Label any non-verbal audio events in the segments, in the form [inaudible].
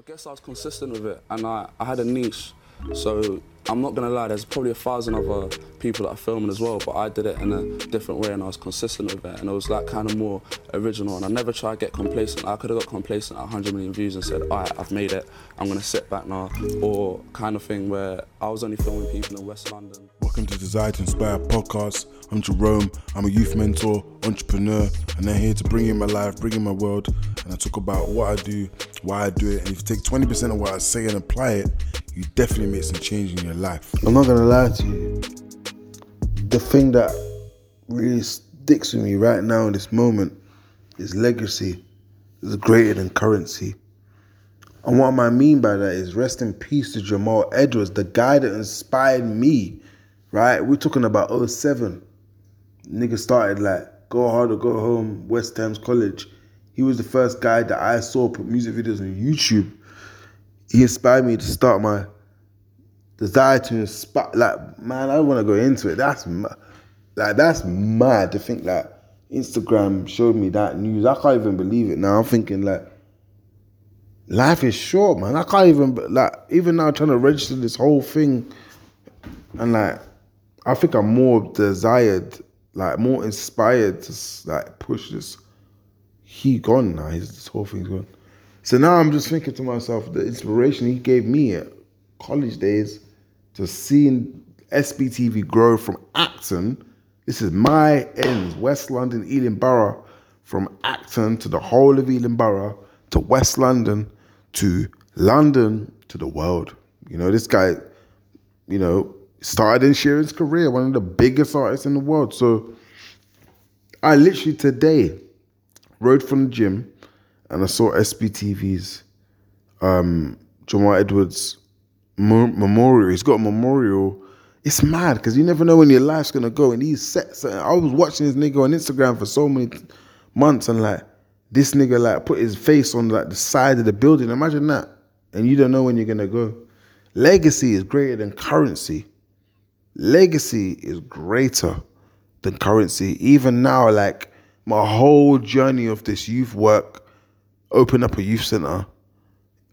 I guess I was consistent with it and I, I had a niche. So I'm not gonna lie, there's probably a thousand other people that are filming as well, but I did it in a different way and I was consistent with it and it was like kind of more original and I never tried to get complacent. I could have got complacent at 100 million views and said, alright, I've made it, I'm gonna sit back now, or kind of thing where I was only filming people in West London. Welcome to Desire to Inspire podcast. I'm Jerome. I'm a youth mentor, entrepreneur, and I'm here to bring in my life, bring in my world, and I talk about what I do, why I do it. And if you take 20% of what I say and apply it, you definitely make some change in your life. I'm not gonna lie to you. The thing that really sticks with me right now in this moment is legacy is greater than currency. And what I mean by that is rest in peace to Jamal Edwards, the guy that inspired me, right? We're talking about 07. Nigga started like go hard or go home, West Thames College. He was the first guy that I saw put music videos on YouTube. He inspired me to start my desire to inspire. Like, man, I want to go into it. That's like that's mad to think that Instagram showed me that news. I can't even believe it now. I'm thinking like, life is short, man. I can't even like even now trying to register this whole thing, and like, I think I'm more desired, like more inspired to like push this. He gone now. His this whole thing's gone. So now I'm just thinking to myself, the inspiration he gave me at college days to seeing SBTV grow from Acton. This is my ends, West London, Ealing Borough, from Acton to the whole of Ealing Borough to West London to London to the world. You know, this guy, you know, started Ed Sheeran's career, one of the biggest artists in the world. So I literally today rode from the gym and I saw SBTV's um, Jamal Edwards memorial. He's got a memorial. It's mad because you never know when your life's gonna go. And he's set. I was watching this nigga on Instagram for so many months, and like this nigga like put his face on like the side of the building. Imagine that, and you don't know when you're gonna go. Legacy is greater than currency. Legacy is greater than currency. Even now, like my whole journey of this youth work, open up a youth center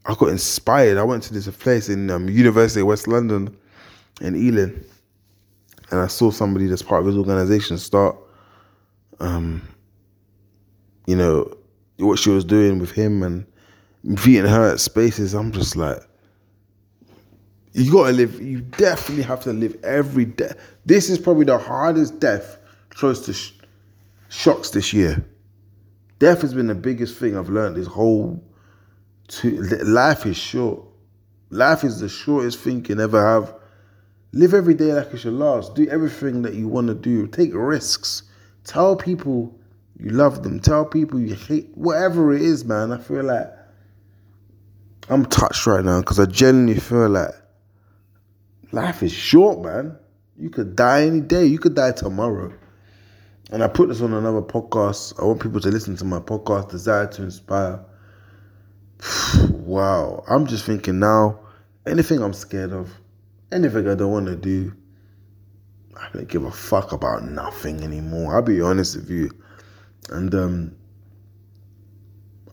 I got inspired. I went to this place in um, University of West London in Ealing, and I saw somebody that's part of his organization start, um, you know, what she was doing with him and meeting her at spaces. I'm just like, you gotta live. You definitely have to live every day. This is probably the hardest death close to sh- shocks this year. Death has been the biggest thing I've learned this whole life is short. Life is the shortest thing you can ever have. Live every day like it's your last. Do everything that you want to do. Take risks. Tell people you love them. Tell people you hate whatever it is, man. I feel like I'm touched right now because I genuinely feel like life is short, man. You could die any day. You could die tomorrow. And I put this on another podcast. I want people to listen to my podcast, Desire to Inspire [sighs] wow. I'm just thinking now, anything I'm scared of, anything I don't want to do, I don't give a fuck about nothing anymore. I'll be honest with you. And um,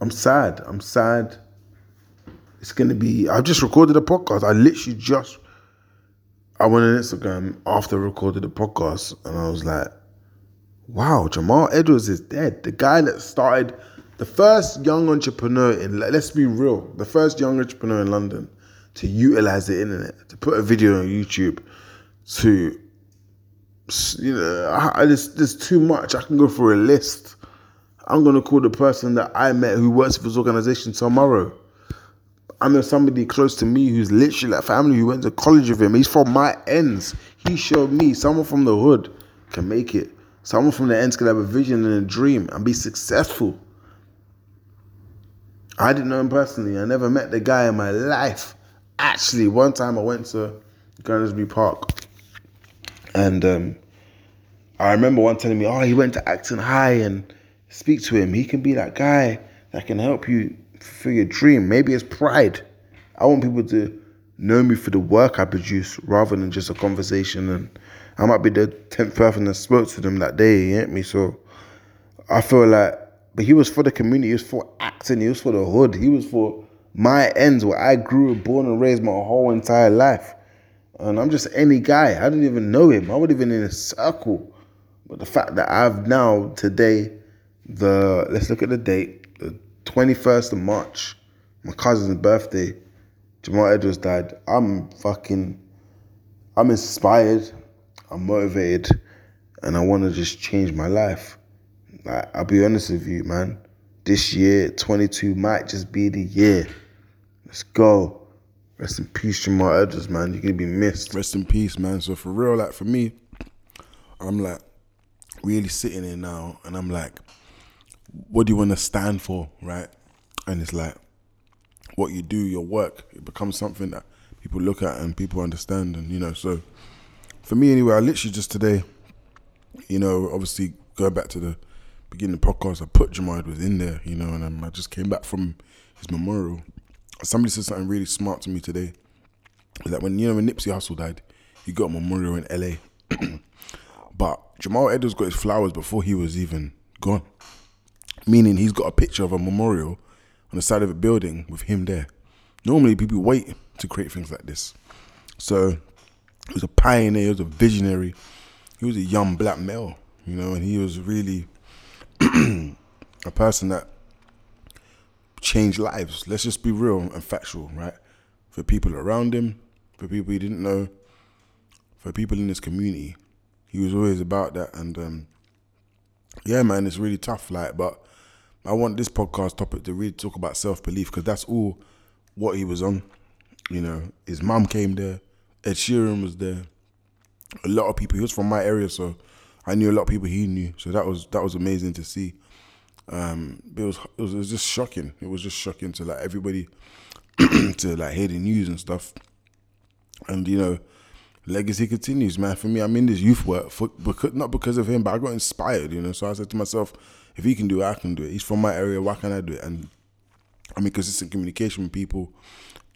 I'm sad. I'm sad. It's gonna be. I just recorded a podcast. I literally just. I went on Instagram after I recorded the podcast, and I was like, "Wow, Jamal Edwards is dead. The guy that started the first young entrepreneur in let's be real, the first young entrepreneur in London to utilize the internet, to put a video on YouTube, to you know, I, there's, there's too much. I can go for a list. I'm gonna call the person that I met who works for this organization tomorrow. I know somebody close to me who's literally like family who went to college with him. He's from my ends. He showed me someone from the hood can make it. Someone from the ends can have a vision and a dream and be successful. I didn't know him personally. I never met the guy in my life. Actually, one time I went to Gunnersbury Park, and um, I remember one telling me, "Oh, he went to Acton High and speak to him. He can be that guy that can help you for your dream. Maybe it's pride. I want people to know me for the work I produce rather than just a conversation. And I might be the tenth person that spoke to them that day. You get me? So I feel like but he was for the community. He was for Acton, He was for the hood. He was for my ends where I grew, born and raised my whole entire life. And I'm just any guy. I didn't even know him. I wasn't even in a circle. But the fact that I've now today, the let's look at the date, 21st of March, my cousin's birthday, Jamal Edwards died. I'm fucking, I'm inspired, I'm motivated, and I want to just change my life. Like, I'll be honest with you, man. This year, 22 might just be the year. Let's go. Rest in peace, Jamal Edwards, man. You're gonna be missed. Rest in peace, man. So for real, like for me, I'm like really sitting here now, and I'm like, what do you want to stand for, right? And it's like, what you do, your work, it becomes something that people look at and people understand, and you know. So for me, anyway, I literally just today, you know, obviously going back to the beginning of the podcast, I put Jamal Edwards in there, you know, and I just came back from his memorial. Somebody said something really smart to me today. Is that when you know when Nipsey Hussle died, he got a memorial in LA. [clears throat] but Jamal Edwards got his flowers before he was even gone. Meaning he's got a picture of a memorial on the side of a building with him there. Normally people wait to create things like this. So he was a pioneer, he was a visionary, he was a young black male, you know, and he was really [clears throat] a person that changed lives. Let's just be real and factual, right? For people around him, for people he didn't know, for people in his community. He was always about that. And um, yeah, man, it's really tough. Like, but I want this podcast topic to really talk about self belief because that's all what he was on. You know, his mum came there, Ed Sheeran was there, a lot of people. He was from my area, so I knew a lot of people he knew. So that was that was amazing to see. Um, it was, it was it was just shocking. It was just shocking to like everybody [clears throat] to like hear the news and stuff. And you know, legacy continues, man. For me, I'm in this youth work for because not because of him, but I got inspired. You know, so I said to myself, if he can do it, I can do it. He's from my area. Why can't I do it? And I mean, consistent communication with people.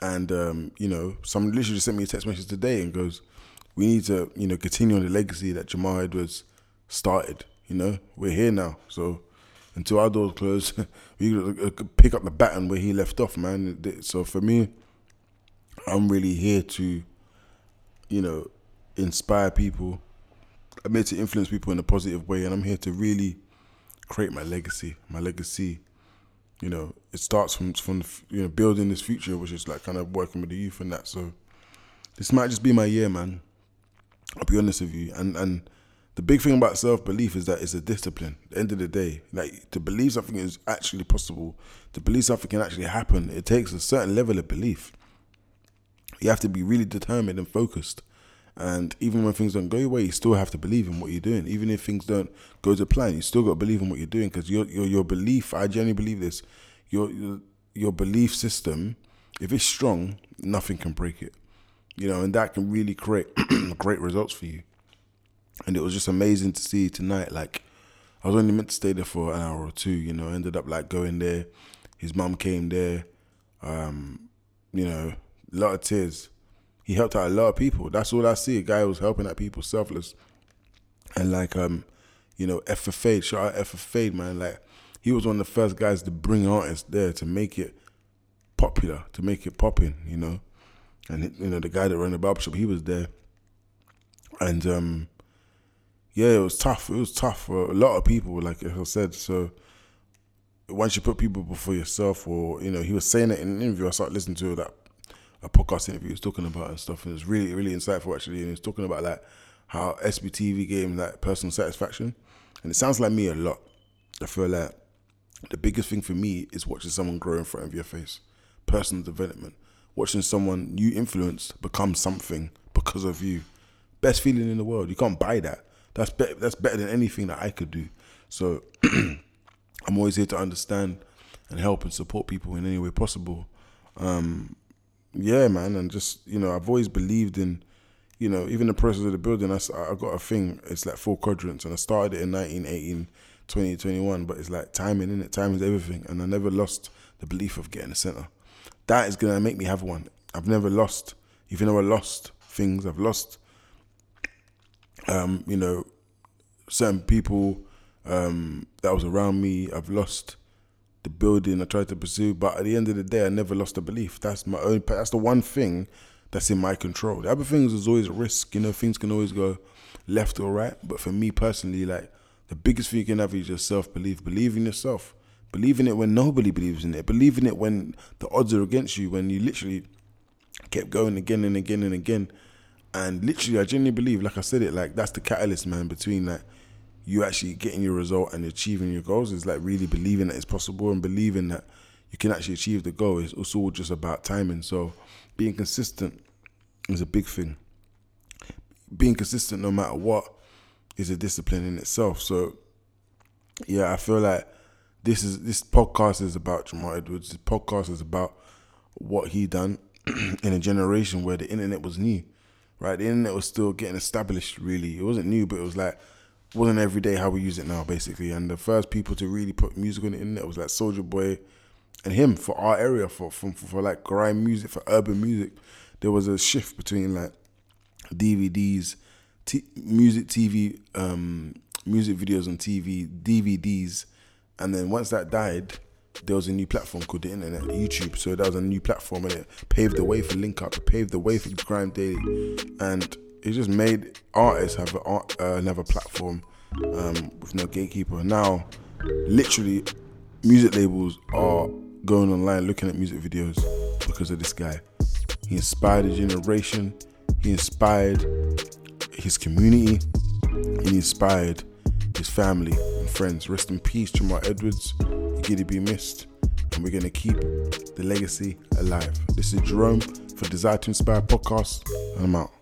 And um, you know, someone literally just sent me a text message today and goes, "We need to, you know, continue on the legacy that Jamal Edwards started. You know, we're here now, so." Until our doors close, [laughs] we could pick up the baton where he left off, man. So for me, I'm really here to, you know, inspire people. I'm here to influence people in a positive way, and I'm here to really create my legacy. My legacy, you know, it starts from from you know building this future, which is like kind of working with the youth and that. So this might just be my year, man. I'll be honest with you, and and the big thing about self belief is that it's a discipline. At the end of the day, like to believe something is actually possible, to believe something can actually happen, it takes a certain level of belief. You have to be really determined and focused. And even when things don't go your way, you still have to believe in what you're doing. Even if things don't go to plan, you still got to believe in what you're doing because your, your your belief. I genuinely believe this. Your, your belief system, if it's strong, nothing can break it. You know, and that can really create [clears throat] great results for you. And it was just amazing to see tonight. Like, I was only meant to stay there for an hour or two. You know, ended up like going there. His mum came there. Um, you know, a lot of tears he helped out a lot of people. That's all I see. A guy who was helping out people, selfless. And like um, you know, F for Fade, shout out Fade, man. Like he was one of the first guys to bring artists there to make it popular, to make it popping, you know. And you know, the guy that ran the barbershop, he was there. And um yeah, it was tough. It was tough for a lot of people, like I said. So once you put people before yourself, or you know, he was saying it in an interview. I started listening to that a podcast interview he was talking about and stuff, and it was really really insightful actually. And he was talking about like how SBTV gave him like personal satisfaction, and it sounds like me a lot. I feel like the biggest thing for me is watching someone grow in front of your face, personal development, watching someone you influenced become something because of you. Best feeling in the world. You can't buy that. That's better. That's better than anything that I could do. So [clears throat] I'm always here to understand and help and support people in any way possible. Um, yeah, man, and just you know, I've always believed in, you know, even the process of the building. I, I got a thing. It's like four quadrants, and I started it in 1918, 2021. But it's like timing, in it. Time is everything, and I never lost the belief of getting a center. That is gonna make me have one. I've never lost. Even though I lost things, I've lost. Um, you know, certain people um, that was around me. I've lost the building I tried to pursue. But at the end of the day, I never lost the belief. That's my own. That's the one thing that's in my control. The other things is always a risk. You know, things can always go left or right. But for me personally, like the biggest thing you can have is your self belief. Believe in yourself. Believe in it when nobody believes in it. Believe in it when the odds are against you. When you literally kept going again and again and again. And literally, I genuinely believe, like I said it, like that's the catalyst, man, between like you actually getting your result and achieving your goals is like really believing that it's possible and believing that you can actually achieve the goal. It's also just about timing. So being consistent is a big thing. Being consistent no matter what is a discipline in itself. So yeah, I feel like this is this podcast is about Jamal Edwards. This podcast is about what he done [clears throat] in a generation where the internet was new. Right? The internet was still getting established really. It wasn't new, but it was like wasn't every day how we use it now, basically. And the first people to really put music on the internet was like Soulja Boy and him for our area, for for, for like grime music, for urban music. There was a shift between like DVDs, t- music, TV, um, music videos on TV, DVDs, and then once that died, there was a new platform called the internet, YouTube. So that was a new platform, and it paved the way for Link Up, paved the way for Grime Daily, and it just made artists have a, uh, another platform um, with no gatekeeper. Now, literally, music labels are going online looking at music videos because of this guy. He inspired a generation. He inspired his community. He inspired his family and friends. Rest in peace, Jamal Edwards. You're gonna be missed, and we're gonna keep the legacy alive. This is Jerome for Desire to Inspire podcast, and I'm out.